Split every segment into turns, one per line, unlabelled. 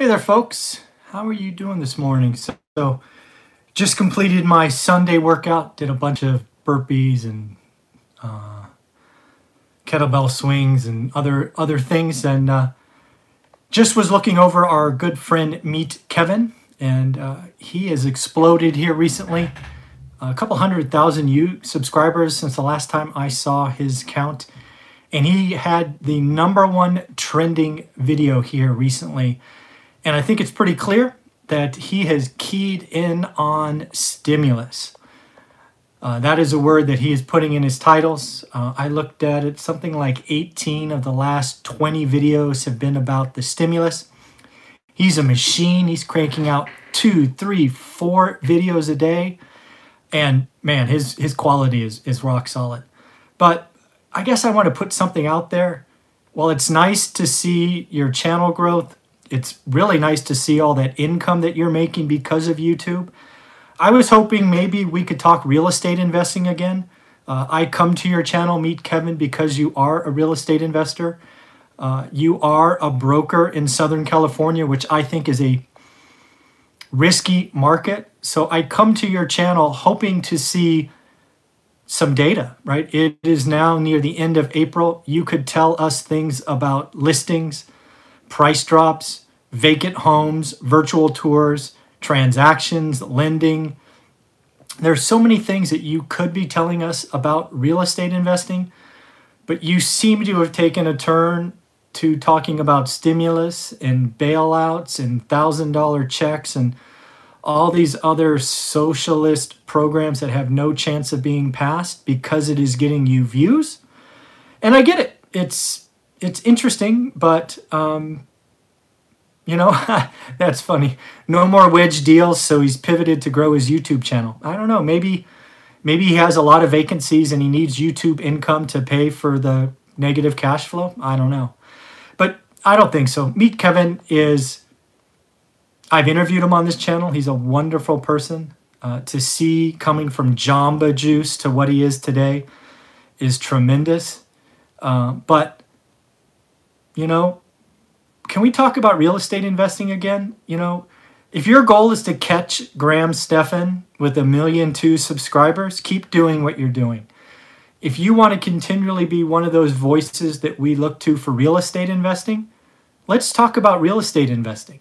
Hey there, folks. How are you doing this morning? So, just completed my Sunday workout. Did a bunch of burpees and uh, kettlebell swings and other other things, and uh, just was looking over our good friend Meet Kevin, and uh, he has exploded here recently. A couple hundred thousand you subscribers since the last time I saw his count, and he had the number one trending video here recently and I think it's pretty clear that he has keyed in on stimulus. Uh, that is a word that he is putting in his titles. Uh, I looked at it, something like 18 of the last 20 videos have been about the stimulus. He's a machine. He's cranking out two, three, four videos a day. And man, his, his quality is, is rock solid. But I guess I want to put something out there. While it's nice to see your channel growth, it's really nice to see all that income that you're making because of YouTube. I was hoping maybe we could talk real estate investing again. Uh, I come to your channel, Meet Kevin, because you are a real estate investor. Uh, you are a broker in Southern California, which I think is a risky market. So I come to your channel hoping to see some data, right? It is now near the end of April. You could tell us things about listings price drops, vacant homes, virtual tours, transactions, lending. There's so many things that you could be telling us about real estate investing, but you seem to have taken a turn to talking about stimulus and bailouts and $1,000 checks and all these other socialist programs that have no chance of being passed because it is getting you views. And I get it. It's it's interesting, but um, you know, that's funny. No more wedge deals, so he's pivoted to grow his YouTube channel. I don't know. Maybe maybe he has a lot of vacancies and he needs YouTube income to pay for the negative cash flow. I don't know. But I don't think so. Meet Kevin is I've interviewed him on this channel. He's a wonderful person. Uh, to see coming from Jamba Juice to what he is today is tremendous. Uh, but you know, can we talk about real estate investing again? You know, if your goal is to catch Graham Stephan with a million two subscribers, keep doing what you're doing. If you want to continually be one of those voices that we look to for real estate investing, let's talk about real estate investing.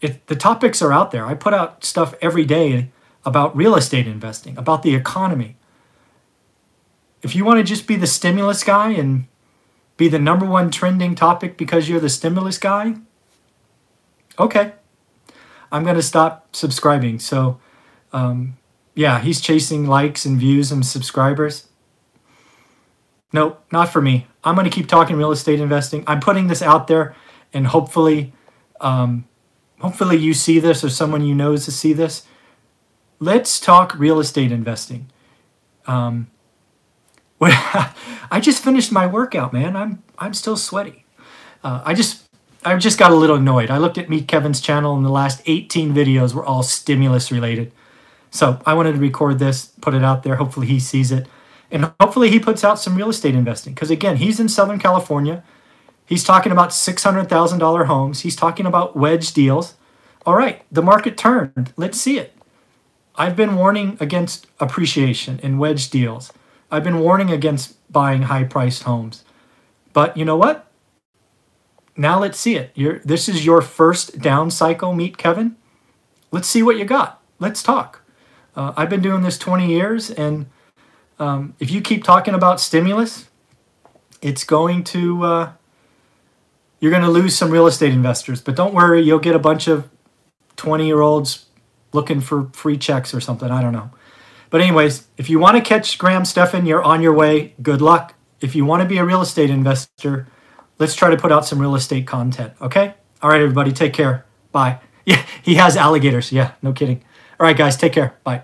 If the topics are out there, I put out stuff every day about real estate investing, about the economy. If you want to just be the stimulus guy and be the number one trending topic because you're the stimulus guy? Okay. I'm going to stop subscribing. So, um, yeah, he's chasing likes and views and subscribers. Nope, not for me. I'm going to keep talking real estate investing. I'm putting this out there, and hopefully, um, hopefully you see this or someone you know is to see this. Let's talk real estate investing. Um, I just finished my workout, man. I'm I'm still sweaty. Uh, I just I just got a little annoyed. I looked at Meet Kevin's channel, and the last 18 videos were all stimulus related. So I wanted to record this, put it out there. Hopefully he sees it, and hopefully he puts out some real estate investing. Because again, he's in Southern California. He's talking about $600,000 homes. He's talking about wedge deals. All right, the market turned. Let's see it. I've been warning against appreciation in wedge deals. I've been warning against buying high priced homes. But you know what? Now let's see it. You're, this is your first down cycle, meet Kevin. Let's see what you got. Let's talk. Uh, I've been doing this 20 years, and um, if you keep talking about stimulus, it's going to, uh, you're going to lose some real estate investors. But don't worry, you'll get a bunch of 20 year olds looking for free checks or something. I don't know. But, anyways, if you want to catch Graham Stephan, you're on your way. Good luck. If you want to be a real estate investor, let's try to put out some real estate content. Okay? All right, everybody, take care. Bye. Yeah, he has alligators. Yeah, no kidding. All right, guys, take care. Bye.